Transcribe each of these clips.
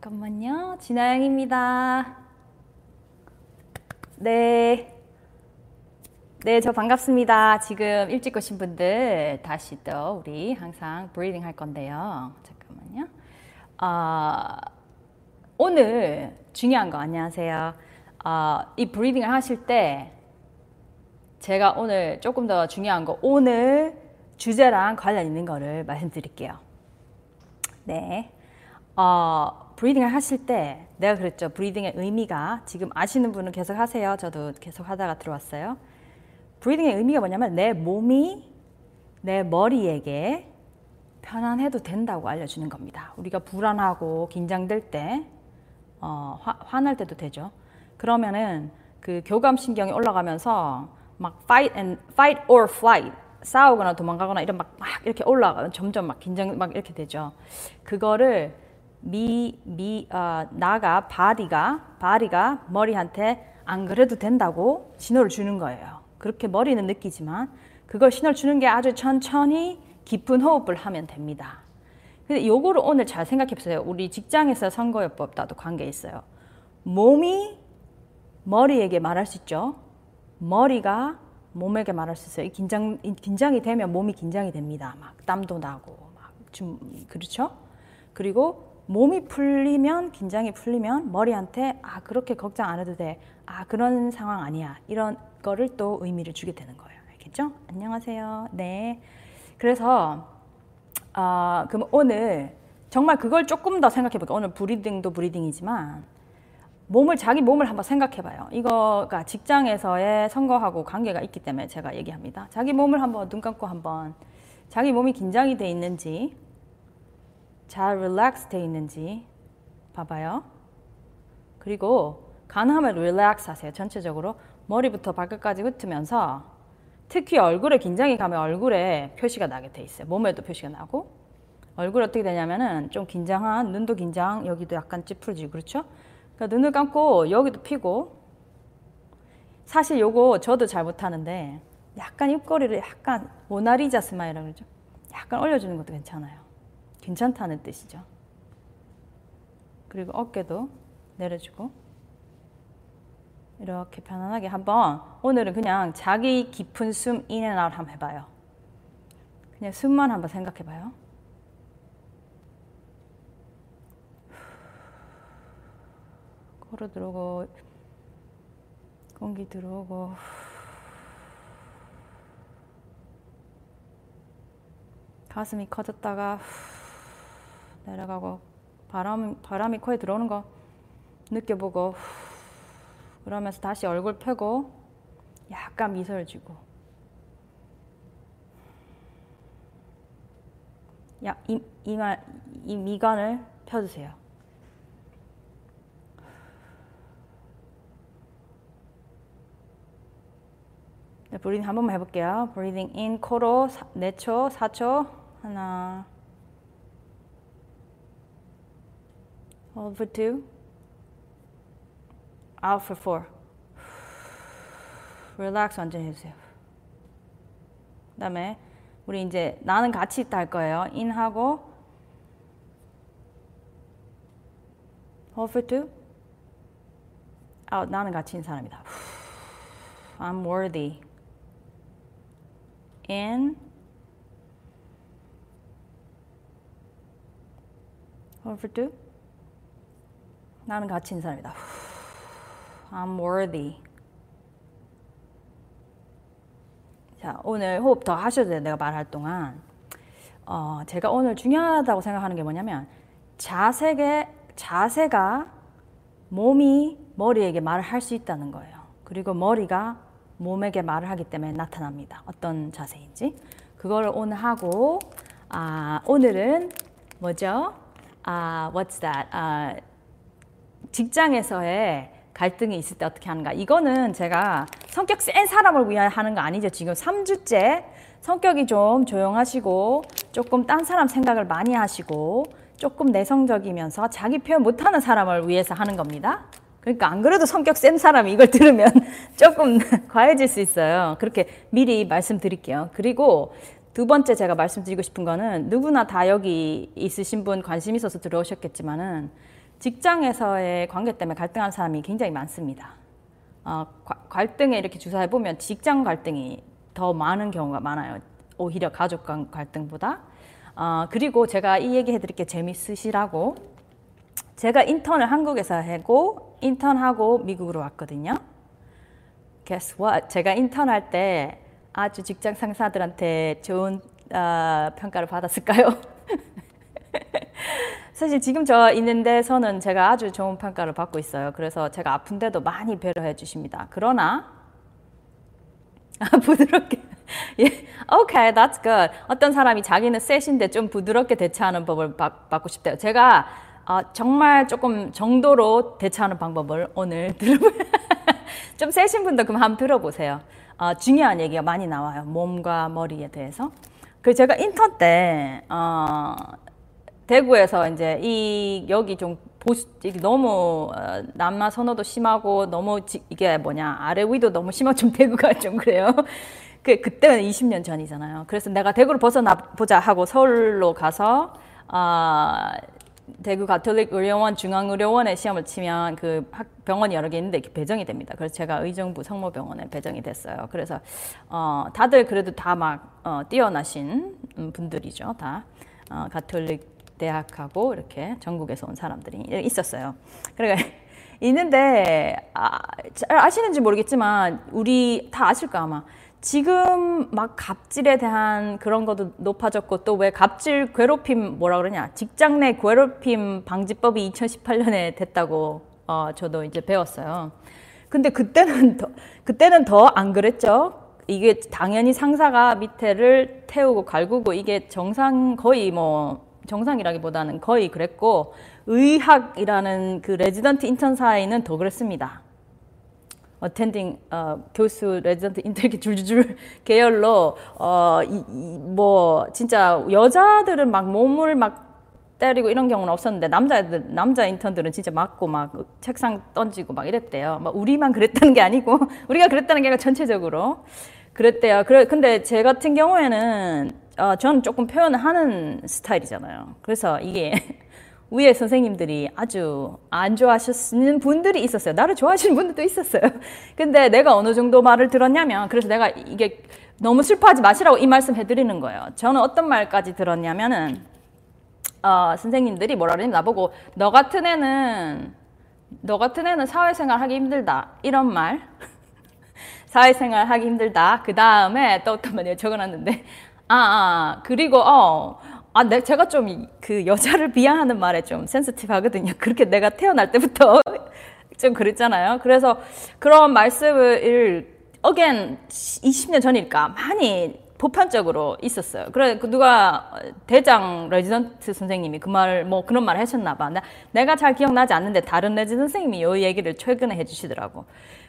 잠깐만요. 진아영입니다. 네. 네, 저 반갑습니다. 지금 일찍 오신 분들 다시 또 우리 항상 브리딩 할 건데요. 잠깐만요. 어, 오늘 중요한 거 안녕하세요. 어, 이 브리딩을 하실 때 제가 오늘 조금 더 중요한 거 오늘 주제랑 관련 있는 거를 말씀드릴게요. 네. 어, 브리딩을 하실 때 내가 그랬죠. 브리딩의 의미가 지금 아시는 분은 계속 하세요. 저도 계속 하다가 들어왔어요. 브리딩의 의미가 뭐냐면 내 몸이 내 머리에게 편안해도 된다고 알려주는 겁니다. 우리가 불안하고 긴장될 때, 어, 화, 화날 때도 되죠. 그러면은 그 교감신경이 올라가면서 막 fight and fight or flight 싸우거나 도망가거나 이런 막, 막 이렇게 올라가면 점점 막 긴장 막 이렇게 되죠. 그거를 미, 미, 어, 나가, body가, body가 머리한테 안 그래도 된다고 신호를 주는 거예요. 그렇게 머리는 느끼지만 그걸 신호를 주는 게 아주 천천히 깊은 호흡을 하면 됩니다. 근데 요거를 오늘 잘 생각해 보세요. 우리 직장에서 선거요법과도 관계 있어요. 몸이 머리에게 말할 수 있죠. 머리가 몸에게 말할 수 있어요. 긴장, 긴장이 되면 몸이 긴장이 됩니다. 막 땀도 나고, 막 좀, 그렇죠? 그리고 몸이 풀리면 긴장이 풀리면 머리한테 아 그렇게 걱정 안 해도 돼. 아 그런 상황 아니야. 이런 거를 또 의미를 주게 되는 거예요. 알겠죠? 안녕하세요. 네. 그래서 아 그럼 오늘 정말 그걸 조금 더 생각해 볼게요. 오늘 브리딩도 브리딩이지만 몸을 자기 몸을 한번 생각해 봐요. 이거가 직장에서의 선거하고 관계가 있기 때문에 제가 얘기합니다. 자기 몸을 한번 눈 감고 한번 자기 몸이 긴장이 돼 있는지 잘 릴렉스 돼 있는지 봐봐요. 그리고 가능하면 릴렉스 하세요. 전체적으로 머리부터 발끝까지 훑으면서 특히 얼굴에 긴장이 가면 얼굴에 표시가 나게 돼 있어요. 몸에도 표시가 나고 얼굴 어떻게 되냐면은 좀 긴장한 눈도 긴장 여기도 약간 찌푸러지고 그렇죠? 그러니까 눈을 감고 여기도 피고 사실 요거 저도 잘 못하는데 약간 입꼬리를 약간 모나리자 smile이라고 그러죠. 약간 올려주는 것도 괜찮아요. 괜찮다는 뜻이죠. 그리고 어깨도 내려주고 이렇게 편안하게 한번 오늘은 그냥 자기 깊은 숨 in and out 한번 해봐요. 그냥 숨만 한번 생각해봐요. 코로 들어오고 공기 들어오고 가슴이 커졌다가 내려가고 바람, 바람이 코에 들어오는 거 느껴보고 그러면서 다시 얼굴 펴고 약간 미소를 주고 야, 이, 이마, 이 미간을 펴주세요. 네, 브리딩 한 번만 해볼게요. 브리딩 인 코로 4초, 4초. 하나 For two. Out for four. Relax 완전히 해주세요. 그 다음에 우리 이제 나는 같이 있다 할 거예요. 인하고 Hold for two. Out. 나는 같이 있는 사람이다. I'm worthy. In. Hold for two. 나는 가치 있는 사람이다. I'm worthy. 자, 오늘 호흡 더 하셔도 돼요. 내가 말할 동안. 어, 제가 오늘 중요하다고 생각하는 게 뭐냐면 자세게, 자세가 몸이 머리에게 말을 할 수 있다는 거예요. 그리고 머리가 몸에게 말을 하기 때문에 나타납니다. 어떤 자세인지. 그걸 오늘 하고, 아, 오늘은 뭐죠? 아, what's that? 아, 직장에서의 갈등이 있을 때 어떻게 하는가. 이거는 제가 성격 센 사람을 위해 하는 거 아니죠. 지금 3주째 성격이 좀 조용하시고 조금 딴 사람 생각을 많이 하시고 조금 내성적이면서 자기 표현 못하는 사람을 위해서 하는 겁니다. 그러니까 안 그래도 성격 센 사람이 이걸 들으면 조금 과해질 수 있어요. 그렇게 미리 말씀드릴게요. 그리고 두 번째 제가 말씀드리고 싶은 거는 누구나 다 여기 있으신 분 관심 있어서 들어오셨겠지만은 직장에서의 관계 때문에 갈등하는 사람이 굉장히 많습니다. 어, 갈등에 이렇게 주사해 보면 직장 갈등이 더 많은 경우가 많아요. 오히려 가족 간 갈등보다. 어, 그리고 제가 이 얘기 해드릴 게 재밌으시라고. 제가 인턴을 한국에서 하고 인턴하고 미국으로 왔거든요. Guess what? 제가 인턴할 때 아주 직장 상사들한테 좋은 어, 평가를 받았을까요? 사실 지금 저 있는 데서는 제가 아주 좋은 평가를 받고 있어요. 그래서 제가 아픈데도 많이 배려해 주십니다. 그러나 부드럽게 예, okay, that's good. 어떤 사람이 자기는 셋인데 좀 부드럽게 대처하는 법을 바, 받고 싶대요. 제가 어, 정말 조금 정도로 대처하는 방법을 오늘 들어볼 좀 세신 분도 그럼 한번 들어보세요. 어, 중요한 얘기가 많이 나와요. 몸과 머리에 대해서. 그 제가 인턴 때 어, 대구에서 이제 이 여기 좀 보수 너무 어, 남마 선호도 심하고 너무 지, 이게 뭐냐 아래 위도 너무 심하고 좀 대구가 좀 그래요. 그 그때는 20년 전이잖아요. 그래서 내가 대구를 벗어나 보자 하고 서울로 가서 아 대구 가톨릭 의료원 중앙의료원에 시험을 치면 그 학, 병원이 여러 개 있는데 배정이 됩니다. 그래서 제가 의정부 성모병원에 배정이 됐어요. 그래서 어, 다들 그래도 다 막 어, 뛰어나신 분들이죠. 다 어, 가톨릭 대학하고 이렇게 전국에서 온 사람들이 있었어요. 그러니까 있는데 아, 잘 아시는지 모르겠지만 우리 다 아실까 아마 지금 막 갑질에 대한 그런 것도 높아졌고 또 왜 갑질 괴롭힘 뭐라 그러냐 직장 내 괴롭힘 방지법이 2018년에 됐다고 어, 저도 이제 배웠어요. 근데 그때는 더 그때는 더 안 그랬죠. 이게 당연히 상사가 밑에를 태우고 갈구고 이게 정상 거의 뭐 정상이라기보다는 거의 그랬고 의학이라는 그 레지던트 인턴 사이는 더 그랬습니다. attending 어, 교수 레지던트 이렇게 줄줄 계열로 어, 이, 이, 뭐 진짜 여자들은 막 몸을 막 때리고 이런 경우는 없었는데 남자들 남자 인턴들은 진짜 맞고 막 책상 던지고 막 이랬대요. 막 우리만 그랬다는 게 아니고 우리가 그랬다는 게 아니라 전체적으로 그랬대요. 그래 근데 제 같은 경우에는 어, 저는 조금 표현을 하는 스타일이잖아요. 그래서 이게 위에 선생님들이 아주 안 좋아하시는 분들이 있었어요. 나를 좋아하시는 분들도 있었어요. 근데 내가 어느 정도 말을 들었냐면, 그래서 내가 이게 너무 슬퍼하지 마시라고 이 말씀 해드리는 거예요. 저는 어떤 말까지 들었냐면은, 어, 선생님들이 뭐라 그러냐면 나보고, 너 같은 애는, 너 같은 애는 사회생활 하기 힘들다. 이런 말. 사회생활 하기 힘들다. 그 다음에 또 어떤 말이에요. 적어놨는데, 아, 아 그리고 어, 아, 내, 제가 좀 그 여자를 비하하는 말에 좀 sensitive 하거든요. 그렇게 내가 태어날 때부터 좀 그랬잖아요. 그래서 그런 말씀을 어언 20년 전일까 많이 보편적으로 있었어요. 그래 그 누가 대장 레지던트 선생님이 그 말 뭐 그런 말 하셨나 봐. 내가 잘 기억나지 않는데 다른 레지던트 선생님이 이 얘기를 최근에 해주시더라고.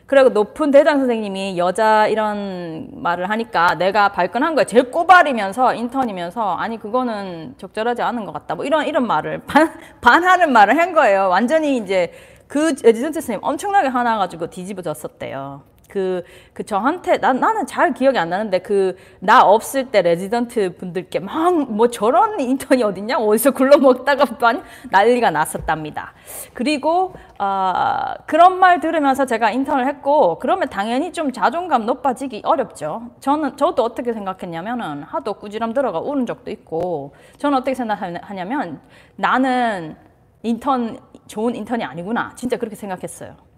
그리고 높은 대장 선생님이 여자 이런 말을 하니까 내가 발끈한 거야. 제일 꼬발이면서 인턴이면서 아니 그거는 적절하지 않은 것 같다. 뭐 이런 이런 말을 반 반하는 말을 한 거예요. 완전히 이제 그 레지던트 선생님 엄청나게 화나가지고 뒤집어졌었대요. 그, 그 저한테, 나, 나는 잘 기억이 안 나는데 그, 나 없을 때 레지던트 분들께 막 뭐 저런 인턴이 어딨냐? 어디서 굴러먹다가 난리가 났었답니다. 그리고, 어, 그런 말 들으면서 제가 인턴을 했고, 그러면 당연히 좀 자존감 높아지기 어렵죠. 저는, 저도 어떻게 생각했냐면은 하도 꾸지람 들어가 우는 적도 있고, 저는 어떻게 생각하냐면 나는 인턴, 좋은 인턴이 아니구나. 진짜 그렇게 생각했어요.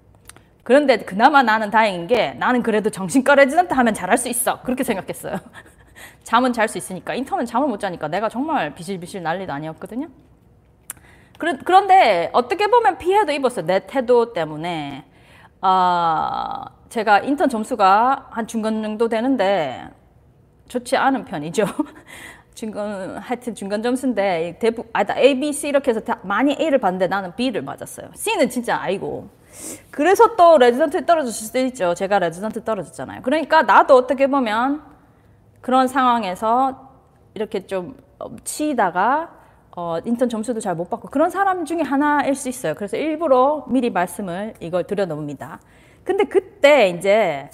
그런데 그나마 나는 다행인 게 나는 그래도 정신과 레지던트 하면 잘할 수 있어. 그렇게 생각했어요. 잠은 잘 수 있으니까. 인턴은 잠을 못 자니까 내가 정말 비실비실 난리도 아니었거든요. 그런데 어떻게 보면 피해도 입었어요. 내 태도 때문에. 어, 제가 인턴 점수가 한 중간 정도 되는데 좋지 않은 편이죠. 중간 하여튼 중간 점수인데 대부 아 A, B, C 이렇게 해서 많이 A를 봤는데 나는 B를 맞았어요. C는 진짜 아이고 그래서 또 레지던트 떨어졌을 수도 있죠. 제가 레지던트 떨어졌잖아요. 그러니까 나도 어떻게 보면 그런 상황에서 이렇게 좀 치다가 어, 인턴 점수도 잘 못 받고 그런 사람 중에 하나일 수 있어요. 그래서 일부러 미리 말씀을 이걸 드려놓습니다. 근데 그때 이제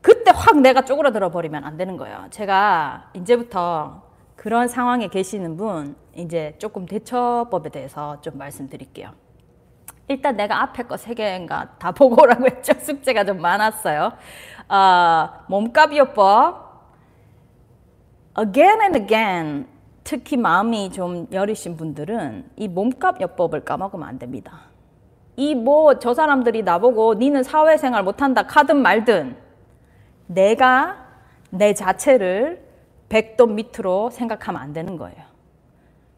그때 확 내가 쪼그라들어 버리면 안 되는 거예요. 제가 이제부터 그런 상황에 계시는 분 이제 조금 대처법에 대해서 좀 말씀드릴게요. 일단 내가 앞에 거 세 개인가 다 보고 오라고 했죠. 숙제가 좀 많았어요. 어, 몸값 요법. Again and again. 특히 마음이 좀 여리신 분들은 이 몸값 요법을 까먹으면 안 됩니다. 이 뭐 저 사람들이 나보고 니는 사회생활 못한다 카든 말든 내가 내 자체를 백돈 밑으로 생각하면 안 되는 거예요.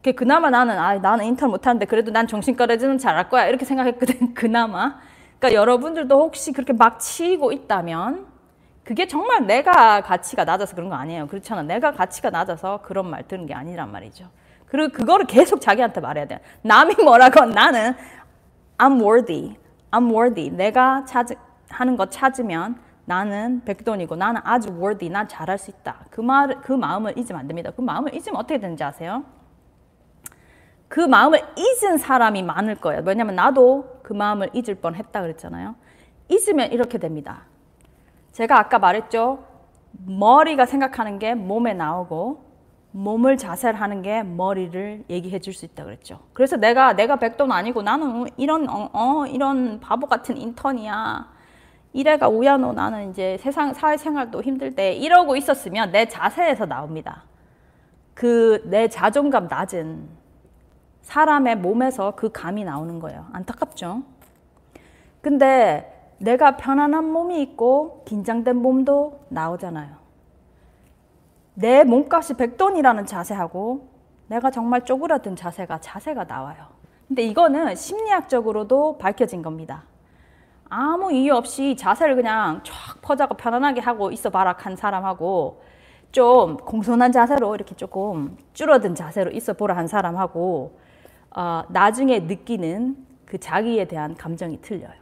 그나마 나는 아 나는 인턴 못하는데 그래도 난 정신과라지는 잘할 거야 이렇게 생각했거든 그나마. 그러니까 여러분들도 혹시 그렇게 막 치이고 있다면 그게 정말 내가 가치가 낮아서 그런 거 아니에요. 그렇잖아. 내가 가치가 낮아서 그런 말 듣는 게 아니란 말이죠. 그리고 그거를 계속 자기한테 말해야 돼. 남이 뭐라고 나는 I'm worthy. I'm worthy. 내가 찾 하는 거 찾으면 나는 백돈이고 나는 아주 worthy. 난 잘할 수 있다. 그 말, 그 마음을 잊으면 안 됩니다. 그 마음을 잊으면 어떻게 되는지 아세요? 그 마음을 잊은 사람이 많을 거예요. 왜냐면 나도 그 마음을 잊을 뻔 했다 그랬잖아요. 잊으면 이렇게 됩니다. 제가 아까 말했죠. 머리가 생각하는 게 몸에 나오고 몸을 자세를 하는 게 머리를 얘기해 줄 수 있다 그랬죠. 그래서 내가 내가 백돈 아니고 나는 이런 어, 어 이런 바보 같은 인턴이야. 이래가 우야노 나는 이제 세상 사회생활도 힘들 때 이러고 있었으면 내 자세에서 나옵니다. 그 내 자존감 낮은 사람의 몸에서 그 감이 나오는 거예요. 안타깝죠? 근데 내가 편안한 몸이 있고 긴장된 몸도 나오잖아요. 내 몸값이 100돈이라는 자세하고 내가 정말 쪼그라든 자세가 자세가 나와요. 근데 이거는 심리학적으로도 밝혀진 겁니다. 아무 이유 없이 자세를 그냥 쫙 퍼자고 편안하게 하고 있어 봐라 한 사람하고 좀 공손한 자세로 이렇게 조금 줄어든 자세로 있어 보라 한 사람하고 어, 나중에 느끼는 그 자기에 대한 감정이 틀려요.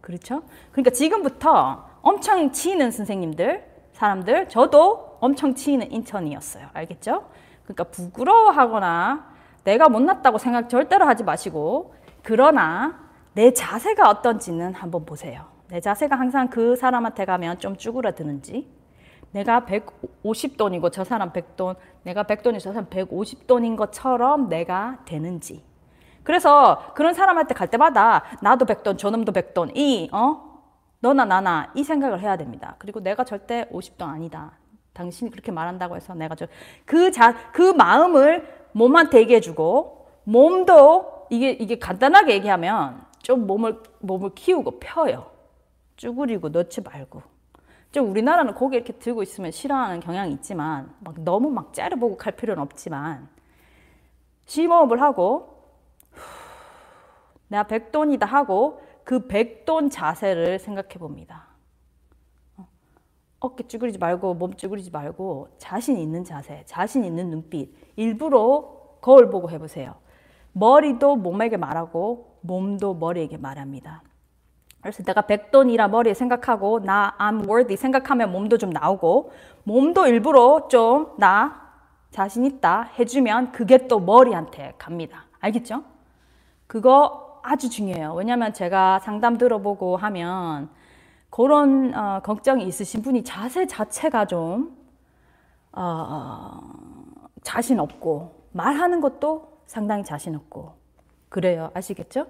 그렇죠? 그러니까 지금부터 엄청 치이는 선생님들, 사람들, 저도 엄청 치이는 인턴이었어요. 알겠죠? 그러니까 부끄러워하거나 내가 못났다고 생각 절대로 하지 마시고, 그러나 내 자세가 어떤지는 한번 보세요. 내 자세가 항상 그 사람한테 가면 좀 쭈그라드는지, 내가 150돈이고 저 사람 100돈, 내가 100돈이 저 사람 150돈인 것처럼 내가 되는지. 그래서 그런 사람한테 갈 때마다 나도 100돈, 저놈도 100돈, 이, 어? 너나 나나 이 생각을 해야 됩니다. 그리고 내가 절대 50돈 아니다. 당신이 그렇게 말한다고 해서 내가 저, 그 자, 그 마음을 몸한테 얘기해주고, 몸도 이게, 이게 간단하게 얘기하면 좀 몸을, 몸을 키우고 펴요. 쭈그리고 넣지 말고. 좀 우리나라는 고개 이렇게 들고 있으면 싫어하는 경향이 있지만 막 너무 막 째려보고 갈 필요는 없지만 심호흡을 하고 내가 백돈이다 하고 그 백돈 자세를 생각해 봅니다. 어, 어깨 쭈그리지 말고 몸 쭈그리지 말고 자신 있는 자세, 자신 있는 눈빛 일부러 거울 보고 해보세요. 머리도 몸에게 말하고 몸도 머리에게 말합니다. 그래서 내가 백돈이라 머리에 생각하고 나 I'm worthy 생각하면 몸도 좀 나오고 몸도 일부러 좀 나 자신 있다 해주면 그게 또 머리한테 갑니다. 알겠죠? 그거 아주 중요해요. 왜냐하면 제가 상담 들어보고 하면 그런 어, 걱정이 있으신 분이 자세 자체가 좀 어, 자신 없고 말하는 것도 상당히 자신 없고 그래요. 아시겠죠?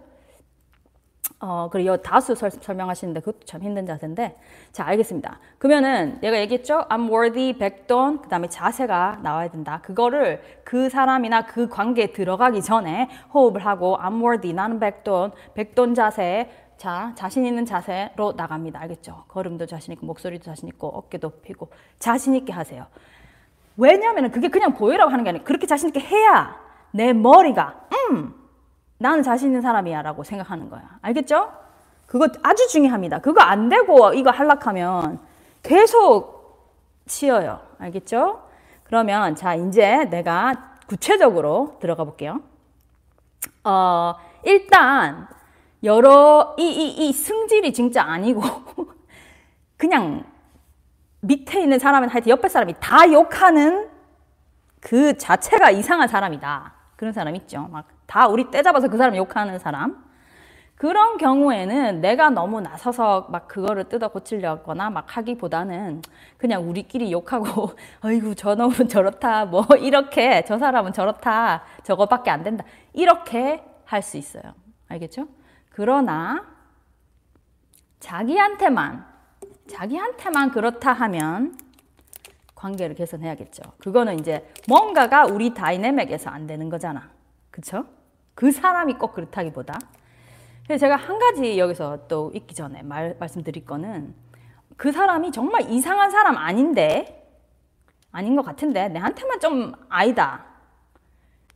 어, 그리고 다수 설, 명하시는데 그것도 참 힘든 자세인데. 자, 알겠습니다. 그러면은 내가 얘기했죠? I'm worthy, 백돈, 그 다음에 자세가 나와야 된다. 그거를 그 사람이나 그 관계에 들어가기 전에 호흡을 하고 I'm worthy, 나는 백돈, 백돈 자세, 자, 자신 있는 자세로 나갑니다. 알겠죠? 걸음도 자신 있고, 목소리도 자신 있고, 어깨도 펴고, 자신 있게 하세요. 왜냐하면 그게 그냥 보이라고 하는 게 아니라 그렇게 자신 있게 해야 내 머리가, 음, 나는 자신 있는 사람이야 라고 생각하는 거야. 알겠죠? 그거 아주 중요합니다. 그거 안 되고 이거 할락하면 계속 치여요. 알겠죠? 그러면 자, 이제 내가 구체적으로 들어가 볼게요. 어, 일단 여러 이, 이, 이 승질이 진짜 아니고 그냥 밑에 있는 사람은 하여튼 옆에 사람이 다 욕하는 그 자체가 이상한 사람이다. 그런 사람 있죠. 막 다 우리 떼 잡아서 그 사람 욕하는 사람. 그런 경우에는 내가 너무 나서서 막 그거를 뜯어 고치려거나 막 하기보다는 그냥 우리끼리 욕하고 어이구 저놈은 저렇다 뭐 이렇게 저 사람은 저렇다 저거밖에 안 된다 이렇게 할 수 있어요. 알겠죠? 그러나 자기한테만 자기한테만 그렇다 하면 관계를 개선해야겠죠. 그거는 이제 뭔가가 우리 다이내믹에서 안 되는 거잖아. 그쵸? 그 사람이 꼭 그렇다기보다. 그래서 제가 한 가지 여기서 또 있기 전에 말, 말씀드릴 거는 그 사람이 정말 이상한 사람 아닌데, 아닌 것 같은데, 내한테만 좀 아니다.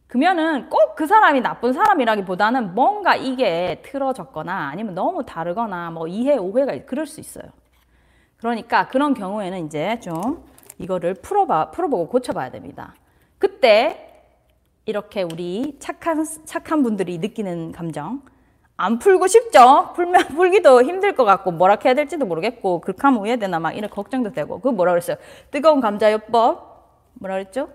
그러면은 꼭 그 사람이 나쁜 사람이라기보다는 뭔가 이게 틀어졌거나 아니면 너무 다르거나 뭐 이해, 오해가 그럴 수 있어요. 그러니까 그런 경우에는 이제 좀 이거를 풀어봐, 풀어보고 고쳐봐야 됩니다. 그때 이렇게 우리 착한, 착한 분들이 느끼는 감정, 안 풀고 싶죠? 풀면, 풀기도 힘들 것 같고, 뭐라 해야 될지도 모르겠고, 그렇게 하면 오해되나 막 이런 걱정도 되고, 그 뭐라 그랬어요? 뜨거운 감자요법? 뭐라 그랬죠?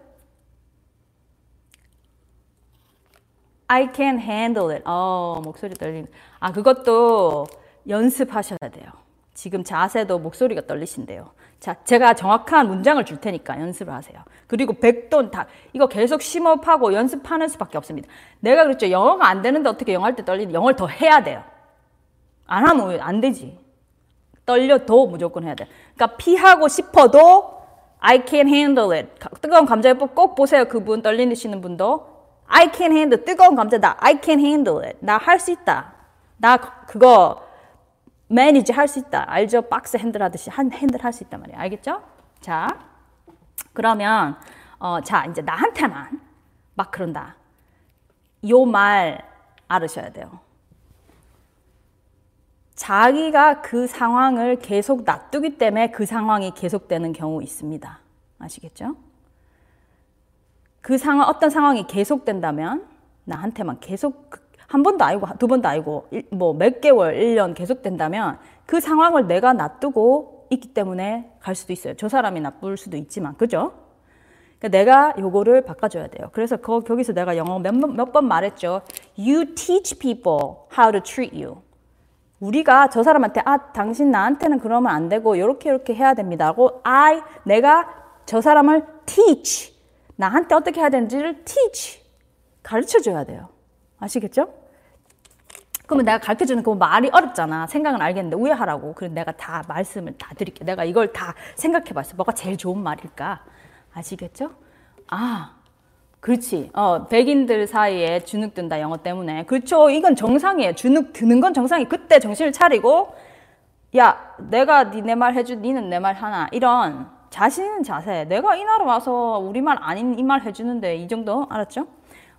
I can handle it. 어, 목소리 떨리는. 아, 그것도 연습하셔야 돼요. 지금 자세도 목소리가 떨리신데요. 자, 제가 정확한 문장을 줄 테니까 연습을 하세요. 그리고 백돈 다, 이거 계속 심호흡하고 연습하는 수밖에 없습니다. 내가 그랬죠. 영어가 안 되는데 어떻게 영어 할 때 떨리는, 영어를 더 해야 돼요. 안 하면 안 되지. 떨려도 무조건 해야 돼. 그러니까 피하고 싶어도 I can handle it. 뜨거운 감자요법 꼭 보세요. 그분 떨리시는 분도. I can handle 뜨거운 감자다. I can handle it. 나 할 수 있다. 나 그거 매니지 할 수 있다. 알죠? 박스 핸들 하듯이 한 핸들 할 수 있단 말이에요. 알겠죠? 자, 그러면 어, 자 이제 나한테만 막 그런다. 요 말 알으셔야 돼요. 자기가 그 상황을 계속 놔두기 때문에 그 상황이 계속되는 경우 있습니다. 아시겠죠? 그 상황, 어떤 상황이 계속된다면 나한테만 계속 그한 번도 아니고 두 번도 아니고 뭐 몇 개월, 1년 계속된다면 그 상황을 내가 놔두고 있기 때문에 갈 수도 있어요. 저 사람이 나쁠 수도 있지만, 그죠? 그러니까 내가 요거를 바꿔줘야 돼요. 그래서 거, 거기서 내가 영어 몇번 말했죠. You teach people how to treat you. 우리가 저 사람한테 아 당신 나한테는 그러면 안 되고 이렇게 이렇게 해야 됩니다고 I 내가 저 사람을 teach 나한테 어떻게 해야 되는지를 teach 가르쳐 줘야 돼요. 아시겠죠? 그러면 내가 가르쳐 주는 그 말이 어렵잖아. 생각은 알겠는데 우회하라고. 그럼 내가 다 말씀을 다 드릴게. 내가 이걸 다 생각해 봤어. 뭐가 제일 좋은 말일까? 아시겠죠? 아, 그렇지. 어, 백인들 사이에 주눅 든다 영어 때문에. 그렇죠. 이건 정상이에요. 주눅 드는 건 정상이. 그때 정신을 차리고 야, 내가 니네 말 해주, 니는 내 말 하나. 이런 자신 있는 자세. 내가 이 나라 와서 우리말 아닌 이 말 해주는데 이 정도 알았죠?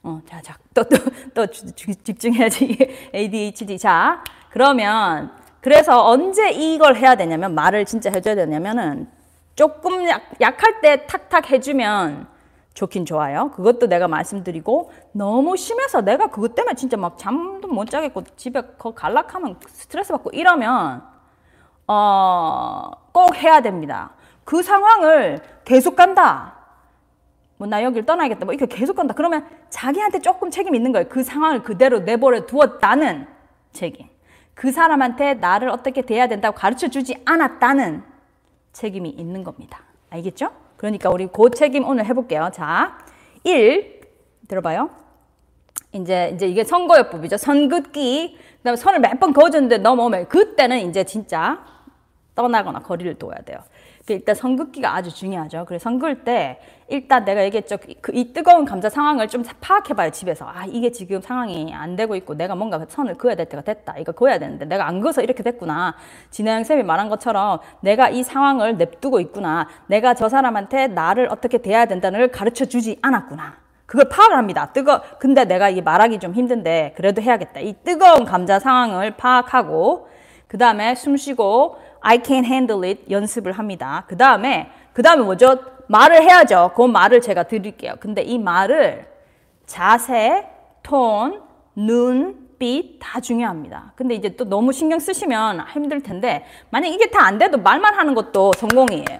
어, 자, 자, 또, 또, 또 집중해야지. ADHD. 자, 그러면, 그래서 언제 이걸 해야 되냐면, 말을 진짜 해줘야 되냐면은, 조금 약, 약할 때 탁탁 해주면 좋긴 좋아요. 그것도 내가 말씀드리고, 너무 심해서 내가 그것 때문에 진짜 막 잠도 못 자겠고, 집에 거 갈락하면 스트레스 받고 이러면, 어, 꼭 해야 됩니다. 그 상황을 계속 간다. 뭐 나 여기를 떠나야겠다. 뭐 이렇게 계속 간다. 그러면 자기한테 조금 책임 있는 거예요. 그 상황을 그대로 내버려 두었다는 책임. 그 사람한테 나를 어떻게 대해야 된다고 가르쳐 주지 않았다는 책임이 있는 겁니다. 알겠죠? 그러니까 우리 그 책임 오늘 해볼게요. 자, 1. 들어봐요. 이제, 이제 이게 선거요법이죠. 선긋기. 그 다음에 선을 몇 번 그어줬는데 넘어오면 그때는 이제 진짜 떠나거나 거리를 둬야 돼요. 그 일단 선긋기가 아주 중요하죠. 그래서 선긋을 때 일단 내가 얘기했죠. 그 이 뜨거운 감자 상황을 좀 파악해봐요. 집에서. 아 이게 지금 상황이 안 되고 있고 내가 뭔가 선을 그어야 될 때가 됐다. 이거 그어야 되는데 내가 안 그어서 이렇게 됐구나. 진혜영 쌤이 말한 것처럼 내가 이 상황을 냅두고 있구나. 내가 저 사람한테 나를 어떻게 대해야 된다는 걸 가르쳐 주지 않았구나. 그걸 파악을 합니다. 뜨거, 근데 내가 이 말하기 좀 힘든데 그래도 해야겠다. 이 뜨거운 감자 상황을 파악하고 그 다음에 숨 쉬고 I can handle it 연습을 합니다. 그 다음에 그 다음에 뭐죠? 말을 해야죠. 그 말을 제가 드릴게요. 근데 이 말을 자세, 톤, 눈, 빛 다 중요합니다. 근데 이제 또 너무 신경 쓰시면 힘들 텐데 만약 이게 다 안 돼도 말만 하는 것도 성공이에요.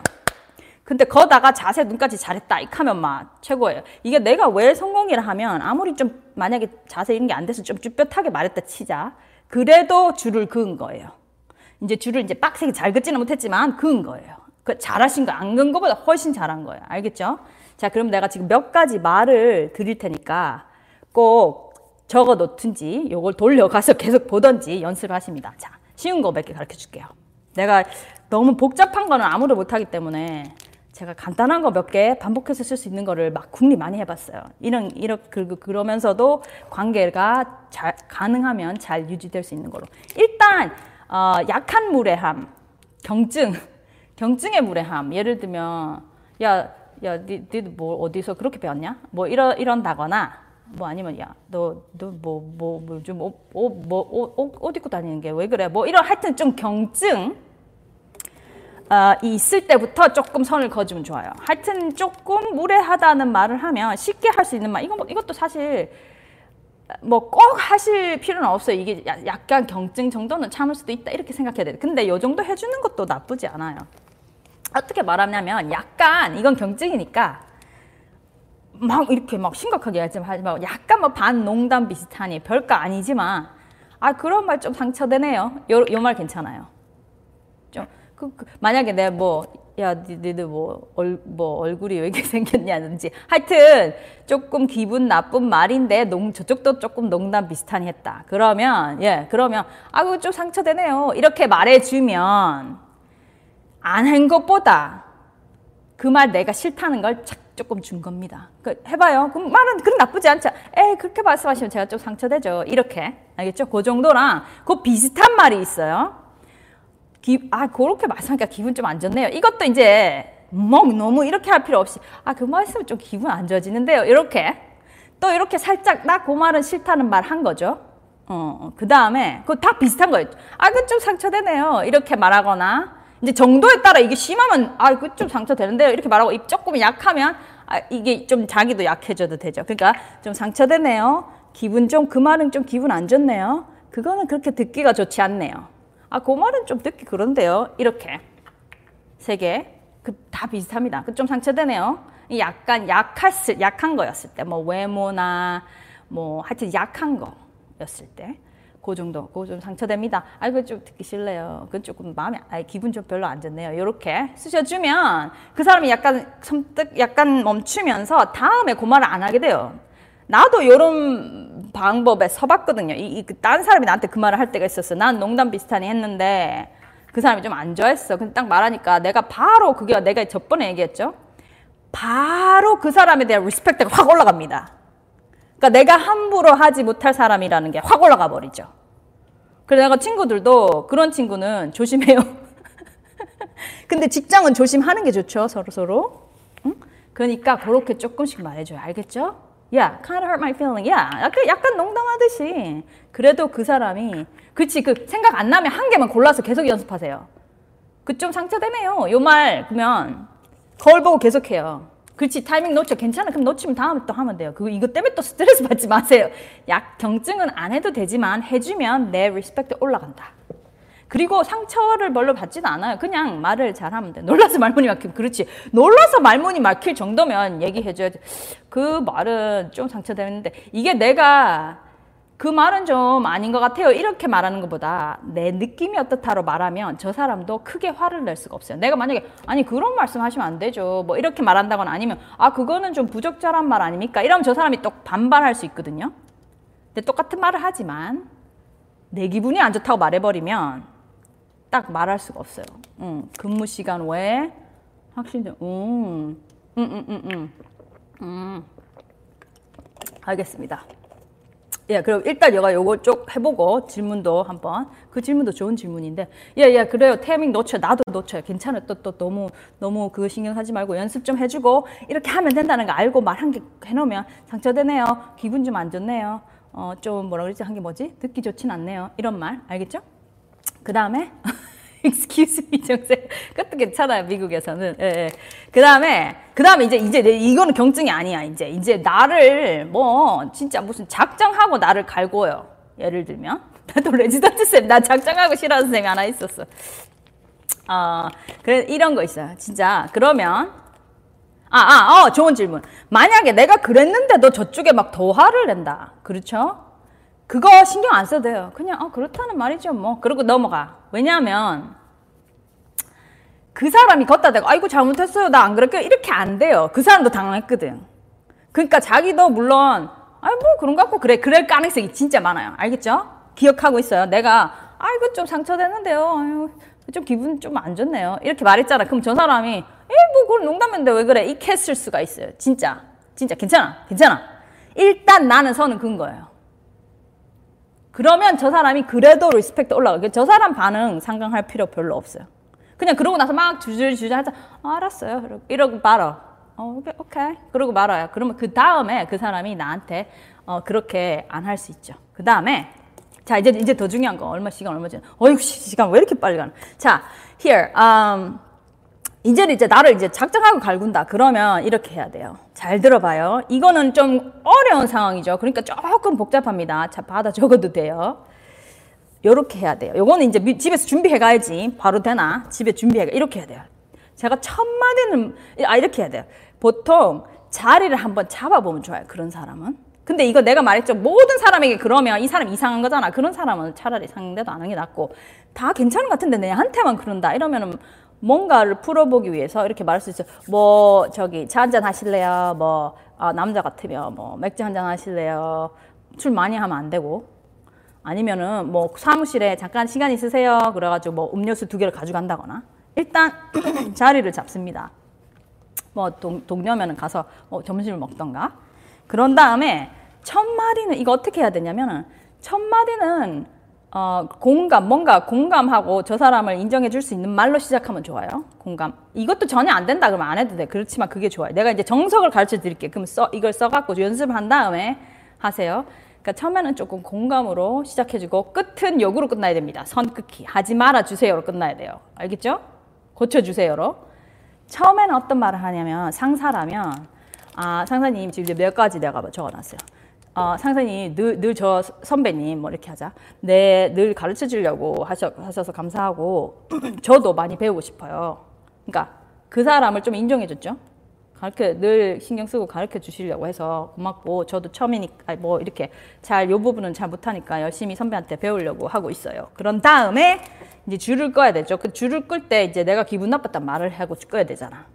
근데 거다가 자세 눈까지 잘했다 이렇게 하면 막 최고예요. 이게 내가 왜 성공이라 하면 아무리 좀 만약에 자세 이런 게 안 돼서 좀 쭈뼛하게 말했다 치자. 그래도 줄을 그은 거예요. 이제 줄을 이제 빡세게 잘 긋지는 못했지만 그은 거예요. 그 잘하신 거 안 그은 거보다 훨씬 잘한 거예요. 알겠죠? 자, 그럼 내가 지금 몇 가지 말을 드릴 테니까 꼭 적어 놓든지 요걸 돌려가서 계속 보던지 연습하십니다. 자, 쉬운 거 몇 개 가르쳐 줄게요. 내가 너무 복잡한 거는 아무도 못하기 때문에 제가 간단한 거 몇 개 반복해서 쓸 수 있는 거를 막 궁리 많이 해봤어요. 이런 이렇게 그, 그러면서도 관계가 잘 가능하면 잘 유지될 수 있는 거로. 일단 어, 약한 무례함, 경증, 경증의 무례함. 예를 들면 야, 야, 니, 니뭐 어디서 그렇게 배웠냐? 뭐 이러 이런다거나 뭐 아니면 야, 너 너 뭐 뭐뭐좀옷뭐옷 입고 다니는 게 왜 그래? 뭐 이런 하여튼 좀 경증 어, 있을 때부터 조금 선을 그어주면 좋아요. 하여튼 조금 무례하다는 말을 하면 쉽게 할 수 있는 말. 이거 뭐, 이것도 사실 뭐 꼭 하실 필요는 없어요. 이게 약간 경증 정도는 참을 수도 있다 이렇게 생각해야 돼요. 근데 이 정도 해주는 것도 나쁘지 않아요. 어떻게 말하냐면 약간 이건 경증이니까 막 이렇게 막 심각하게 하지 말고 약간 뭐 반 농담 비슷하니 별거 아니지만 아 그런 말 좀 상처되네요. 요 말 괜찮아요. 좀 그, 그, 만약에 내가 뭐, 야, 니들 뭐, 얼, 뭐, 얼굴이 왜 이렇게 생겼냐든지. 하여튼, 조금 기분 나쁜 말인데, 농, 저쪽도 조금 농담 비슷하니 했다. 그러면, 예, 그러면, 아, 그거 좀 상처되네요. 이렇게 말해주면, 안 한 것보다, 그 말 내가 싫다는 걸 조금 준 겁니다. 그 해봐요. 그럼 말은 그럼 나쁘지 않죠. 에 그렇게 말씀하시면 제가 좀 상처되죠. 이렇게 알겠죠? 그 정도랑 그 비슷한 말이 있어요. 기, 아 그렇게 말씀하니까 기분 좀 안 좋네요. 이것도 이제 뭐 너무 이렇게 할 필요 없이 아 그 말씀은 좀 기분 안 좋아지는데요. 이렇게 또 이렇게 살짝 나 그 말은 싫다는 말 한 거죠. 어, 어그 다음에 그거 다 비슷한 거예요. 아, 그 좀 상처되네요. 이렇게 말하거나 이제 정도에 따라 이게 심하면 아, 그 좀 상처되는데요. 이렇게 말하고 입 조금 약하면 아, 이게 좀 자기도 약해져도 되죠. 그러니까 좀 상처되네요. 기분 좀 그 말은 좀 기분 안 좋네요. 그거는 그렇게 듣기가 좋지 않네요. 아, 그 말은 좀 듣기 그런데요. 이렇게. 세 개. 그, 다 비슷합니다. 그 좀 상처되네요. 약간 약했을, 약한 거였을 때. 뭐 외모나 뭐 하여튼 약한 거였을 때. 그 정도, 그거 좀 상처됩니다. 아, 이거 좀 듣기 싫네요. 그건 조금 마음이, 아, 기분 좀 별로 안 좋네요. 이렇게 쓰셔주면 그 사람이 약간 섬뜩, 약간 멈추면서 다음에 그 말을 안 하게 돼요. 나도 이런 방법에 서봤거든요. 이, 이, 그딴 사람이 나한테 그 말을 할 때가 있었어. 난 농담 비슷하니 했는데 그 사람이 좀 안 좋아했어. 근데 딱 말하니까 내가 바로 그게 내가 저번에 얘기했죠. 바로 그 사람에 대한 respect가 확 올라갑니다. 그러니까 내가 함부로 하지 못할 사람이라는 게 확 올라가 버리죠. 그래서 내가 친구들도 그런 친구는 조심해요. 근데 직장은 조심하는 게 좋죠. 서로 서로. 응? 그러니까 그렇게 조금씩 말해줘요. 알겠죠? Yeah, kind of hurt my feeling. Yeah, 약간, 약간 농담하듯이. 그래도 그 사람이, 그치, 그 생각 안 나면 한 개만 골라서 계속 연습하세요. 그 좀 상처되네요. 요 말, 그러면 거울 보고 계속해요. 그렇지, 타이밍 놓쳐. 괜찮아. 그럼 놓치면 다음에 또 하면 돼요. 그, 이것 때문에 또 스트레스 받지 마세요. 약, 경증은 안 해도 되지만 해주면 내 respect 올라간다. 그리고 상처를 별로 받지도 않아요. 그냥 말을 잘하면 돼. 놀라서 말문이 막히면 그렇지. 놀라서 말문이 막힐 정도면 얘기해줘야지. 그 말은 좀 상처되는데 이게 내가 그 말은 좀 아닌 것 같아요. 이렇게 말하는 것보다 내 느낌이 어떻다로 말하면 저 사람도 크게 화를 낼 수가 없어요. 내가 만약에 아니 그런 말씀 하시면 안 되죠. 뭐 이렇게 말한다거나 아니면 아 그거는 좀 부적절한 말 아닙니까? 이러면 저 사람이 또 반발할 수 있거든요. 근데 똑같은 말을 하지만 내 기분이 안 좋다고 말해버리면 딱 말할 수가 없어요. 응. 근무 시간 외에 확실히 음, 음, 음, 음, 음. 음. 알겠습니다. 예, 그럼 일단 제가 요거 쭉 해보고 질문도 한번 그 질문도 좋은 질문인데 예, 예, 그래요. 태밍 놓쳐 나도 놓쳐요. 괜찮아요. 또, 또 너무 너무 그거 신경 하지 말고 연습 좀 해주고 이렇게 하면 된다는 거 알고 말 한 개 해놓으면 상처되네요. 기분 좀 안 좋네요. 어, 좀 뭐라 그러지? 한 게 뭐지? 듣기 좋진 않네요. 이런 말 알겠죠? 그 다음에 excuse me 정색 그것도 괜찮아요 미국에서는 예, 예. 그 다음에 그 다음에 이제 이제 이거는 경증이 아니야 이제 이제 나를 뭐 진짜 무슨 작정하고 나를 갈궈요 예를 들면 나도 레지던트 쌤 나 작정하고 싫어하는 쌤이 하나 있었어 어 그래 이런 거 있어요 진짜 그러면 아, 아, 어, 좋은 질문. 만약에 내가 그랬는데도 저쪽에 막 더 화를 낸다. 그렇죠? 그거 신경 안 써도 돼요. 그냥 어, 그렇다는 말이죠. 뭐 그러고 넘어가. 왜냐하면 그 사람이 걷다 대고 아이고 잘못했어요. 나 안 그럴게요. 이렇게 안 돼요. 그 사람도 당황했거든. 그러니까 자기도 물론 아이 뭐 그런 거 같고 그래 그럴 가능성이 진짜 많아요. 알겠죠? 기억하고 있어요. 내가 아이고 좀 상처됐는데요. 아유, 좀 기분 좀 안 좋네요. 이렇게 말했잖아. 그럼 저 사람이 에뭐 그건 농담인데 왜 그래? 이렇게 수가 있어요. 진짜 진짜 괜찮아 괜찮아. 일단 나는 선은 그은 거예요. 그러면 저 사람이 그래도 respect 올라가. 저 사람 반응 상관할 필요 별로 없어요. 그냥 그러고 나서 막 주저주저 하자. 아, 알았어요. 이러고, 이러고 말아. 어, 오케이, 오케이. 그러고 말아요. 그러면 그 다음에 그 사람이 나한테 어, 그렇게 안 할 수 있죠. 그 다음에 자 이제 이제 더 중요한 거 얼마 시간 얼마 전 어이구 시간 왜 이렇게 빨리 가나? 자 here um, 이제는 이제 나를 이제 작정하고 갈군다. 그러면 이렇게 해야 돼요. 잘 들어봐요. 이거는 좀 어려운 상황이죠. 그러니까 조금 복잡합니다. 자, 받아 적어도 돼요. 요렇게 해야 돼요. 요거는 이제 집에서 준비해 가야지. 바로 되나? 집에 준비해 가. 이렇게 해야 돼요. 제가 첫 마디는 아 이렇게 해야 돼요. 보통 자리를 한번 잡아보면 좋아요. 그런 사람은. 근데 이거 내가 말했죠. 모든 사람에게 그러면 이 사람 이상한 거잖아. 그런 사람은 차라리 상대도 안 하는 게 낫고 다 괜찮은 것 같은데 내한테만 그런다. 이러면은 뭔가를 풀어보기 위해서 이렇게 말할 수 있어요. 뭐 저기 차 한잔 하실래요? 뭐 아, 남자 같으면 뭐 맥주 한잔 하실래요? 술 많이 하면 안 되고 아니면은 뭐 사무실에 잠깐 시간 있으세요? 그래가지고 뭐 음료수 두 개를 가져간다거나 일단 자리를 잡습니다. 뭐 동, 동료면은 가서 뭐 점심을 먹던가 그런 다음에 첫 마디는 이거 어떻게 해야 되냐면은 첫 마디는 어, 공감, 뭔가 공감하고 저 사람을 인정해 줄 수 있는 말로 시작하면 좋아요. 공감. 이것도 전혀 안 된다 그러면 안 해도 돼. 그렇지만 그게 좋아요. 내가 이제 정석을 가르쳐 드릴게요. 그럼 써, 이걸 써갖고 연습을 한 다음에 하세요. 그러니까 처음에는 조금 공감으로 시작해주고 끝은 역으로 끝나야 됩니다. 선 끊기. 하지 말아 주세요로 끝나야 돼요. 알겠죠? 고쳐주세요로. 처음에는 어떤 말을 하냐면 상사라면 아 상사님 지금 몇 가지 내가 적어놨어요. 어, 상사님 늘늘저 선배님 뭐 이렇게 하자. 네, 늘 가르쳐 주려고 하셔, 하셔서 감사하고 저도 많이 배우고 싶어요. 그러니까 그 사람을 좀 인정해 줬죠. 가르쳐 늘 신경 쓰고 가르쳐 주시려고 해서 고맙고 저도 처음이니까 뭐 이렇게 잘 요 부분은 잘 못하니까 열심히 선배한테 배우려고 하고 있어요. 그런 다음에 이제 줄을 꺼야 되죠. 그 줄을 끌 때 이제 내가 기분 나빴단 말을 하고 꺼야 되잖아.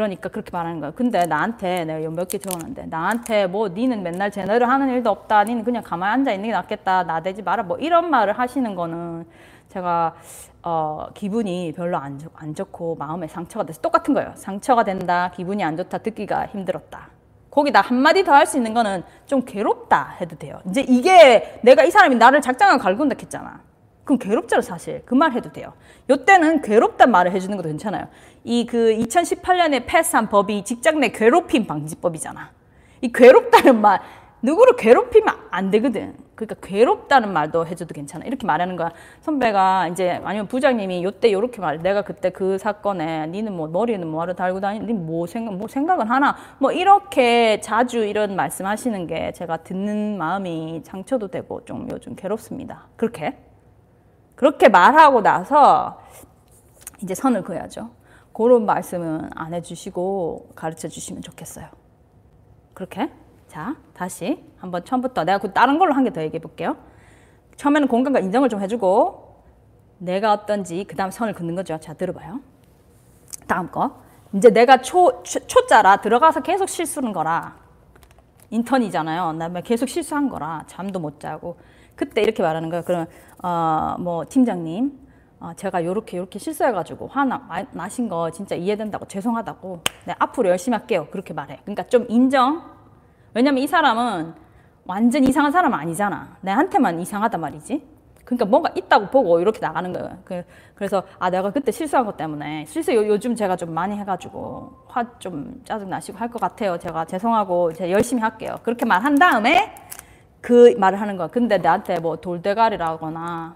그러니까 그렇게 말하는 거야. 근데 나한테 내가 몇 개 적어놨는데 나한테 뭐 니는 맨날 제대로 하는 일도 없다. 니는 그냥 가만히 앉아 있는 게 낫겠다. 나대지 마라. 뭐 이런 말을 하시는 거는 제가 어, 기분이 별로 안, 좋, 안 좋고 마음에 상처가 돼서 똑같은 거예요. 상처가 된다. 기분이 안 좋다. 듣기가 힘들었다. 거기다 한마디 더 할 수 있는 거는 좀 괴롭다 해도 돼요. 이제 이게 내가 이 사람이 나를 작정하고 갈군다 했잖아. 그럼 괴롭잖아 사실 그 말 해도 돼요. 요때는 괴롭단 말을 해주는 것도 괜찮아요. 이 그 2018년에 패스한 법이 직장 내 괴롭힘 방지법이잖아. 이 괴롭다는 말 누구를 괴롭히면 안 되거든. 그러니까 괴롭다는 말도 해줘도 괜찮아. 이렇게 말하는 거야. 선배가 이제 아니면 부장님이 요때 요렇게 말. 내가 그때 그 사건에 니는 뭐 머리는 뭐하러 달고 다니? 니뭐 생각 뭐 생각은 하나? 뭐 이렇게 자주 이런 말씀하시는 게 제가 듣는 마음이 상처도 되고 좀 요즘 괴롭습니다. 그렇게. 그렇게 말하고 나서 이제 선을 그어야죠. 그런 말씀은 안 해주시고 가르쳐 주시면 좋겠어요. 그렇게. 자, 다시 한번 처음부터 내가 그 다른 걸로 한 개 더 얘기해 볼게요. 처음에는 공감과 인정을 좀 해주고 내가 어떤지 그 다음 선을 긋는 거죠. 자, 들어봐요. 다음 거. 이제 내가 초, 초, 초짜라 들어가서 계속 실수는 거라. 인턴이잖아요. 나 계속 실수한 거라. 잠도 못 자고. 그때 이렇게 말하는 거예요. 그럼 어, 뭐 팀장님, 어, 제가 요렇게 요렇게 실수해가지고 화나 나신 거 진짜 이해된다고 죄송하다고 네, 앞으로 열심히 할게요. 그렇게 말해. 그러니까 좀 인정. 왜냐면 이 사람은 완전 이상한 사람 아니잖아. 내한테만 이상하단 말이지. 그러니까 뭔가 있다고 보고 이렇게 나가는 거예요. 그, 래서 아 내가 그때 실수한 것 때문에 실수 요, 즘 제가 좀 많이 해가지고 화 좀 짜증 나시고 할 것 같아요. 제가 죄송하고 제가 열심히 할게요. 그렇게 말한 다음에 그 말을 하는 거야. 근데 나한테 뭐 돌대가리라거나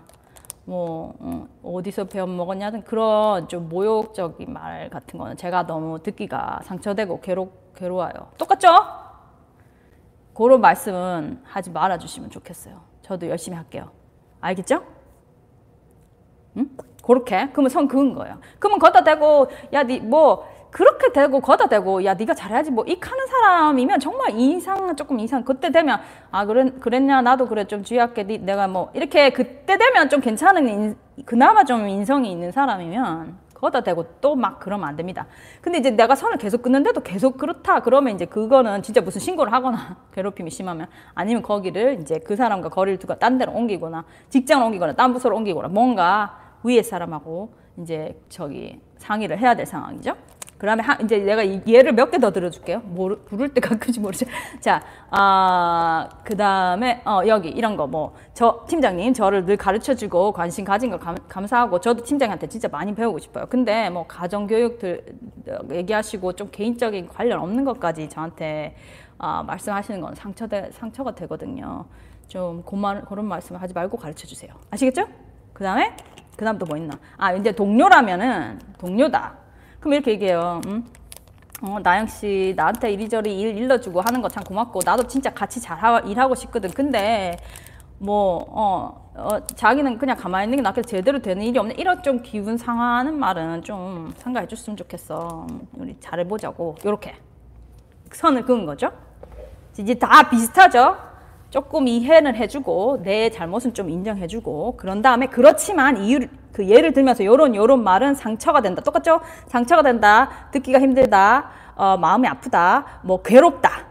뭐 어, 디서 배워 먹었냐든 그런 좀 모욕적인 말 같은 거는 제가 너무 듣기가 상처되고 괴로, 괴로워요. 똑같죠? 그런 말씀은 하지 말아 주시면 좋겠어요. 저도 열심히 할게요. 알겠죠? 응? 그렇게 그러면 선 그은 거예요. 그러면 걷다 대고 야니뭐 그렇게 되고 거다 대고 야 네가 잘해야지 뭐 익하는 사람이면 정말 이상 조금 이상 그때 되면 아 그래 그랬냐 나도 그래 좀 주의할게 내가 뭐 이렇게 그때 되면 좀 괜찮은 인, 그나마 좀 인성이 있는 사람이면 거다 대고 또 막 그러면 안 됩니다. 근데 이제 내가 선을 계속 끊는데도 계속 그렇다 그러면 이제 그거는 진짜 무슨 신고를 하거나 괴롭힘이 심하면 아니면 거기를 이제 그 사람과 거리를 두고 딴 데로 옮기거나 직장을 옮기거나 딴 부서로 옮기거나 뭔가 위에 사람하고 이제 저기 상의를 해야 될 상황이죠. 그다음에 하, 이제 내가 예를 몇 개 더 들어줄게요. 모르, 부를 때 가끔씩 모르죠. 자, 아, 그 다음에 어, 여기 이런 거 뭐 저 팀장님 저를 늘 가르쳐 주고 관심 가진 거 감, 감사하고 저도 팀장한테 진짜 많이 배우고 싶어요. 근데 뭐 가정 교육 들 얘기하시고 좀 개인적인 관련 없는 것까지 저한테 아, 말씀하시는 건 상처돼 상처가 되거든요. 좀 그만 그런 말씀 하지 말고 가르쳐 주세요. 아시겠죠? 그 다음에 그 다음 또 뭐 있나? 아 이제 동료라면은 동료다. 그럼 이렇게 얘기해요. 음? 어, 나영 씨 나한테 이리저리 일 일러주고 하는 거 참 고맙고 나도 진짜 같이 잘 하, 일하고 싶거든. 근데 뭐 어, 어, 자기는 그냥 가만히 있는 게 낫겠어. 제대로 되는 일이 없네. 이런 좀 기분 상하는 말은 좀 상가해 줬으면 좋겠어. 우리 잘해보자고. 요렇게 선을 그은 거죠. 이제 다 비슷하죠. 조금 이해는 해주고 내 잘못은 좀 인정해주고 그런 다음에 그렇지만 이유 그 예를 들면서 요런 요런 말은 상처가 된다. 똑같죠? 상처가 된다. 듣기가 힘들다. 어, 마음이 아프다. 뭐 괴롭다.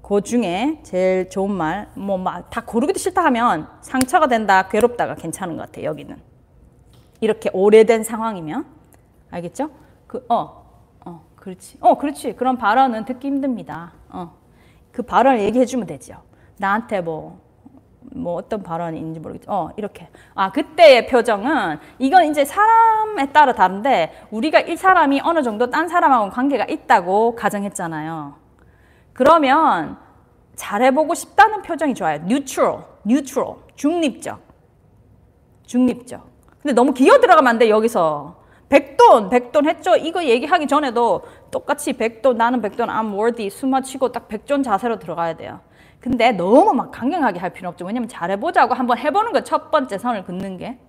그 중에 제일 좋은 말 뭐 다 고르기도 싫다 하면 상처가 된다 괴롭다가 괜찮은 것 같아요 여기는. 이렇게 오래된 상황이면. 알겠죠? 그어 어, 그렇지. 어 그렇지. 그런 발언은 듣기 힘듭니다. 어. 그 발언을 얘기해 주면 되죠. 나한테 뭐, 뭐 어떤 발언이 있는지 모르겠죠. 어, 이렇게. 아, 그때의 표정은 이건 이제 사람에 따라 다른데 우리가 이 사람이 어느 정도 딴 사람하고 관계가 있다고 가정했잖아요. 그러면 잘해보고 싶다는 표정이 좋아요. neutral, neutral, 중립적. 중립적. 근데 너무 기어 들어가면 안 돼, 여기서. 백돈, 백돈 했죠? 이거 얘기하기 전에도 똑같이 백돈, 나는 백돈, I'm worthy, 숨어 치고 딱 백존 자세로 들어가야 돼요. 근데 너무 막 강경하게 할 필요 없죠. 왜냐면 잘해보자고 한번 해보는 거 첫 번째 선을 긋는 게.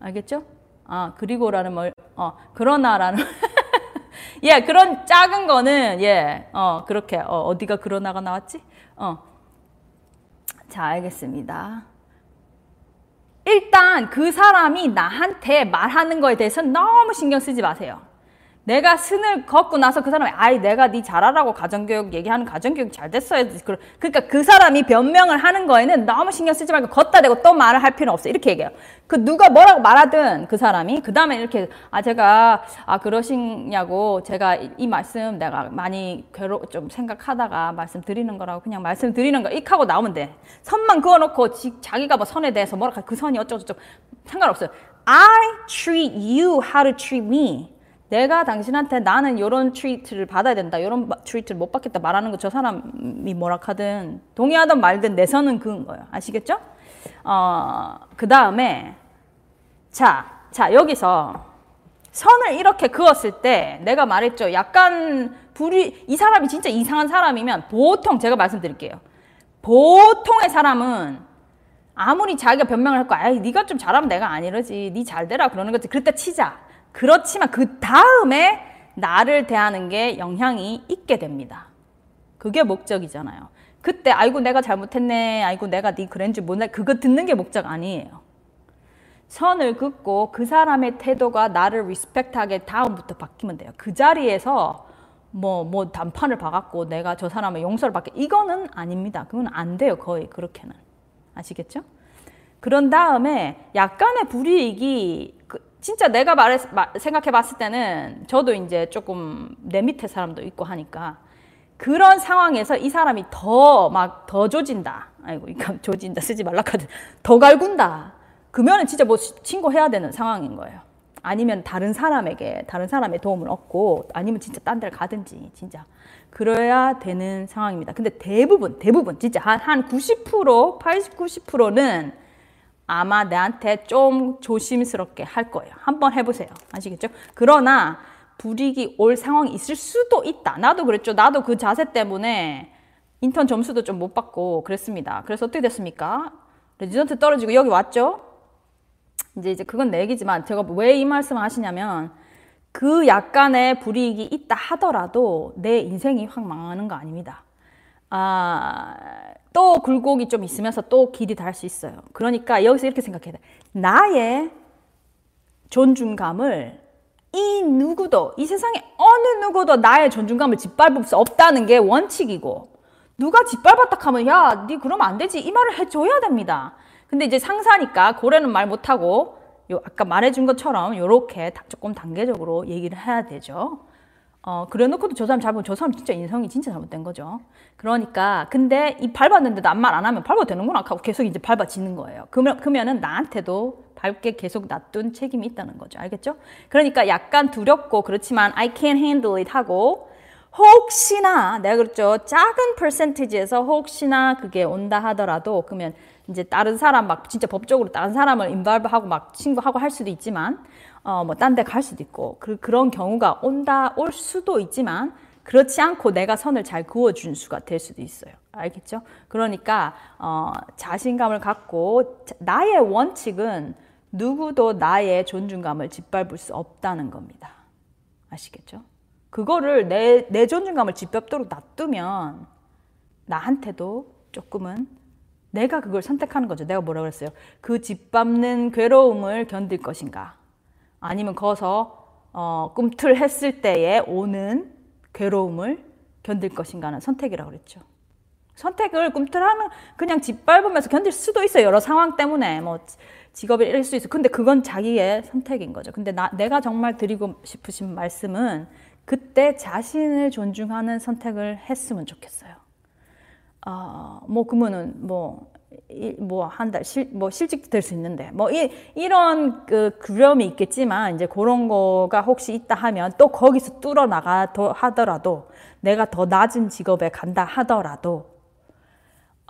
알겠죠? 아, 그리고라는 뭘, 어, 그러나라는. 예, 그런 작은 거는, 예, 어, 그렇게, 어, 어디가 그러나가 나왔지? 어. 자, 알겠습니다. 일단 그 사람이 나한테 말하는 거에 대해서 너무 신경 쓰지 마세요. 내가 스을 걷고 나서 그 사람이 아이 내가 네 잘하라고 가정교육 얘기하는 가정교육 잘 됐어야지. 그러니까 그 사람이 변명을 하는 거에는 너무 신경 쓰지 말고 거따 대고 또 말을 할 필요는 없어. 이렇게 얘기해요. 그 누가 뭐라고 말하든 그 사람이 그 다음에 이렇게 아 제가 아 그러시냐고 제가 이, 이 말씀 내가 많이 괴로 좀 생각하다가 말씀드리는 거라고 그냥 말씀드리는 거 익하고 나오면 돼. 선만 그어놓고 지, 자기가 뭐 선에 대해서 뭐라 그 선이 어쩌고저쩌고 상관없어요. I teach you how to treat me. 내가 당신한테 나는 이런 treat를 받아야 된다, 이런 treat를 못 받겠다 말하는 거 저 사람이 뭐라 하든 동의하든 말든 내 선은 그은 거예요. 아시겠죠? 어, 그 다음에 자, 자 여기서 선을 이렇게 그었을 때 내가 말했죠. 약간 불이 이 사람이 진짜 이상한 사람이면 보통 제가 말씀드릴게요. 보통의 사람은 아무리 자기가 변명을 할 거야. 아이, 네가 좀 잘하면 내가 아니러지. 네 잘 되라 그러는 거지. 그랬다 치자. 그렇지만 그 다음에 나를 대하는 게 영향이 있게 됩니다. 그게 목적이잖아요. 그때 아이고 내가 잘못했네. 아이고 내가 네 그랬는지 몰라. 그거 듣는 게 목적 아니에요. 선을 긋고 그 사람의 태도가 나를 리스펙트하게 다음부터 바뀌면 돼요. 그 자리에서 뭐, 뭐 단판을 박았고 내가 저 사람의 용서를 받게 이거는 아닙니다. 그건 안 돼요. 거의 그렇게는. 아시겠죠? 그런 다음에 약간의 불이익이 진짜 내가 말해, 생각해 봤을 때는 저도 이제 조금 내 밑에 사람도 있고 하니까 그런 상황에서 이 사람이 더 막더 조진다. 아이고, 이거 조진다 쓰지 말라 카드. 더 갈군다. 그러면은 진짜 뭐 신고해야 되는 상황인 거예요. 아니면 다른 사람에게 다른 사람의 도움을 얻고 아니면 진짜 딴 데를 가든지 진짜 그래야 되는 상황입니다. 근데 대부분 대부분 진짜 한 한 90% 80 90%는 아마 내한테 좀 조심스럽게 할 거예요. 한번 해보세요. 아시겠죠? 그러나 불이익이 올 상황이 있을 수도 있다. 나도 그랬죠. 나도 그 자세 때문에 인턴 점수도 좀 못 받고 그랬습니다. 그래서 어떻게 됐습니까? 레지던트 떨어지고 여기 왔죠? 이제 이제 그건 내 얘기지만 제가 왜 이 말씀을 하시냐면 그 약간의 불이익이 있다 하더라도 내 인생이 확 망하는 거 아닙니다. 아, 또 굴곡이 좀 있으면서 또 길이 날 수 있어요. 그러니까 여기서 이렇게 생각해야 돼. 나의 존중감을 이 누구도 이 세상에 어느 누구도 나의 존중감을 짓밟을 수 없다는 게 원칙이고 누가 짓밟았다 하면 야, 네 그러면 안 되지. 이 말을 해줘야 됩니다. 근데 이제 상사니까 고래는 말 못하고 요 아까 말해준 것처럼 요렇게 조금 단계적으로 얘기를 해야 되죠. 어, 그래 놓고도 저 사람 잡으면 저 사람 진짜 인성이 진짜 잘못된 거죠. 그러니까, 근데 이 밟았는데도 아무 말 안 하면 밟아도 되는구나 하고 계속 이제 밟아지는 거예요. 그러면, 그러면은 나한테도 밟게 계속 놔둔 책임이 있다는 거죠. 알겠죠? 그러니까 약간 두렵고 그렇지만 I can't handle it 하고 혹시나 내가 그랬죠. 작은 퍼센티지에서 혹시나 그게 온다 하더라도 그러면 이제 다른 사람 막 진짜 법적으로 다른 사람을 인발브하고 막 친구하고 할 수도 있지만 어 뭐 딴 데 갈 수도 있고 그 그런 경우가 온다 올 수도 있지만 그렇지 않고 내가 선을 잘 그어준 수가 될 수도 있어요. 알겠죠? 그러니까 어 자신감을 갖고 나의 원칙은 누구도 나의 존중감을 짓밟을 수 없다는 겁니다. 아시겠죠? 그거를 내, 내 존중감을 짓밟도록 놔두면 나한테도 조금은 내가 그걸 선택하는 거죠. 내가 뭐라 그랬어요? 그 짓밟는 괴로움을 견딜 것인가? 아니면 거서 어, 꿈틀했을 때에 오는 괴로움을 견딜 것인가는 선택이라고 그랬죠. 선택을 꿈틀하는 그냥 짓밟으면서 견딜 수도 있어요. 여러 상황 때문에 뭐 직업이 이럴 수 있어. 근데 그건 자기의 선택인 거죠. 근데 나, 내가 정말 드리고 싶으신 말씀은 그때 자신을 존중하는 선택을 했으면 좋겠어요. 어, 뭐 그러면은 뭐 뭐한 달 실 뭐 실직 될수 있는데 뭐 이, 이런 그 그럼이 있겠지만 이제 그런 거가 혹시 있다 하면 또 거기서 뚫어 나가 하더라도 내가 더 낮은 직업에 간다 하더라도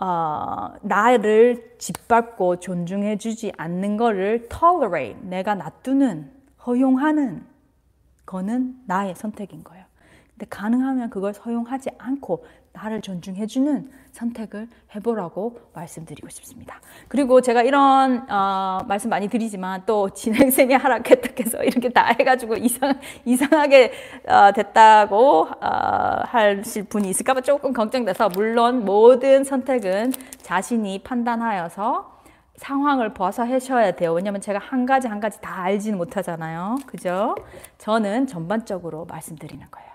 어, 나를 짓밟고 존중해 주지 않는 거를 tolerate 내가 놔두는 허용하는 거는 나의 선택인 거예요. 근데 가능하면 그걸 허용하지 않고 나를 존중해주는 선택을 해보라고 말씀드리고 싶습니다. 그리고 제가 이런 어, 말씀 많이 드리지만 또 진행생이 하락했다 해서 이렇게 다 해가지고 이상, 이상하게 어, 됐다고 어, 하실 분이 있을까봐 조금 걱정돼서 물론 모든 선택은 자신이 판단하여서 상황을 봐서 하셔야 돼요. 왜냐면 제가 한 가지 한 가지 다 알지는 못하잖아요. 그죠? 저는 전반적으로 말씀드리는 거예요.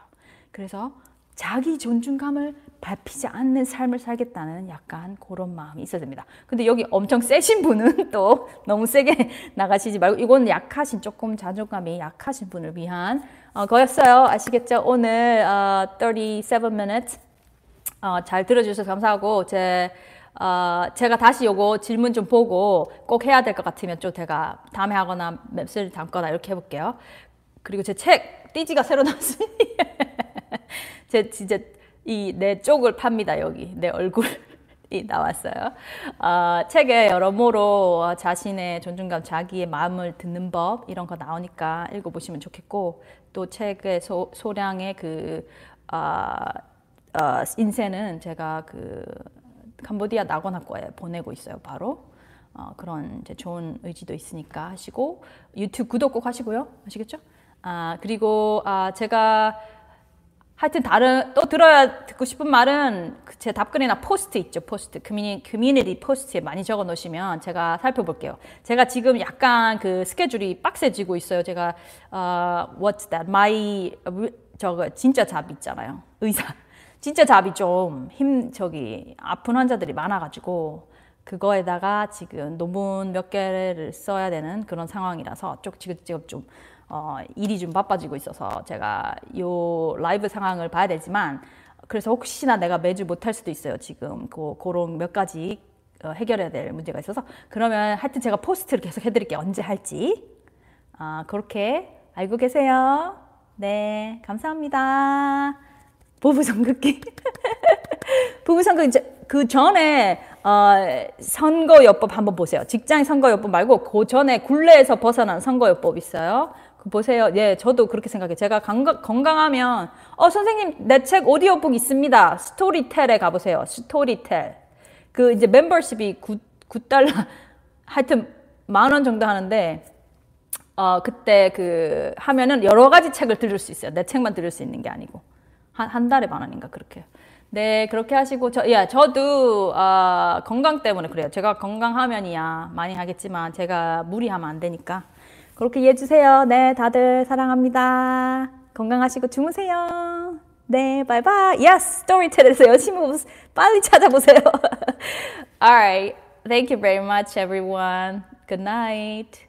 그래서 자기 존중감을 밟히지 않는 삶을 살겠다는 약간 그런 마음이 있어야 됩니다. 근데 여기 엄청 세신 분은 또 너무 세게 나가시지 말고 이건 약하신 조금 자존감이 약하신 분을 위한 어, 거였어요. 아시겠죠? 오늘 어, 37 minutes 어, 잘 들어주셔서 감사하고 제 어, 제가 다시 요거 질문 좀 보고 꼭 해야 될 것 같으면 좀 제가 다음에 하거나 맵스를 담거나 이렇게 해볼게요. 그리고 제 책 띠지가 새로 나왔으니 제 진짜 이 내 쪽을 팝니다 여기 내 얼굴. 이 나왔어요. 어, 책에 여러모로 자신의 존중감, 자기의 마음을 듣는 법 이런 거 나오니까 읽어보시면 좋겠고 또 책의 소, 소량의 그 어, 어, 인쇄는 제가 그 캄보디아 낙원학과에 보내고 있어요. 바로 어, 그런 이제 좋은 의지도 있으니까 하시고 유튜브 구독 꼭 하시고요. 아시겠죠? 아 그리고 아 제가 하여튼 다른 또 들어야 듣고 싶은 말은 그제 답글이나 포스트 있죠 포스트. 커뮤니, 커뮤니티 포스트에 많이 적어 놓으시면 제가 살펴볼게요. 제가 지금 약간 그 스케줄이 빡세지고 있어요. 제가 어, what's that? my 저거 진짜 잡 있잖아요. 의사. 진짜 잡이 좀 힘 저기 아픈 환자들이 많아가지고 그거에다가 지금 논문 몇 개를 써야 되는 그런 상황이라서 쪽 지금 지금 좀 어, 일이 좀 바빠지고 있어서 제가 요 라이브 상황을 봐야 되지만 그래서 혹시나 내가 매주 못할 수도 있어요 지금 그 그런 몇 가지 어, 해결해야 될 문제가 있어서 그러면 하여튼 제가 포스트를 계속 해드릴게요 언제 할지 아 그렇게 알고 계세요 네 감사합니다. 부부 선긋기. 부부 선긋기 이제 그 전에 어, 선거요법 한번 보세요. 직장 선거요법 말고 그 전에 굴레에서 벗어난 선거요법 있어요. 그 보세요. 예, 저도 그렇게 생각해요. 제가 건강, 건강하면 어 선생님 내 책 오디오북 있습니다. 스토리텔에 가보세요. 스토리텔. 그 이제 멤버십이 9, 9달러 하여튼 만 원 정도 하는데 어 그때 그 하면은 여러 가지 책을 들을 수 있어요. 내 책만 들을 수 있는 게 아니고. 한, 한 달에 만 원인가 그렇게. 네, 그렇게 하시고, 저, 야, 저도, 어, 건강 때문에 그래요. 제가 건강하면이야 많이 하겠지만, 제가 무리하면 안 되니까. 그렇게 이해해 주세요. 네, 다들 사랑합니다. 건강하시고 주무세요. 네, 바이바이. Yes, 스토리텔에서 열심히 빨리 찾아보세요. Alright. Thank you very much, everyone. Good night.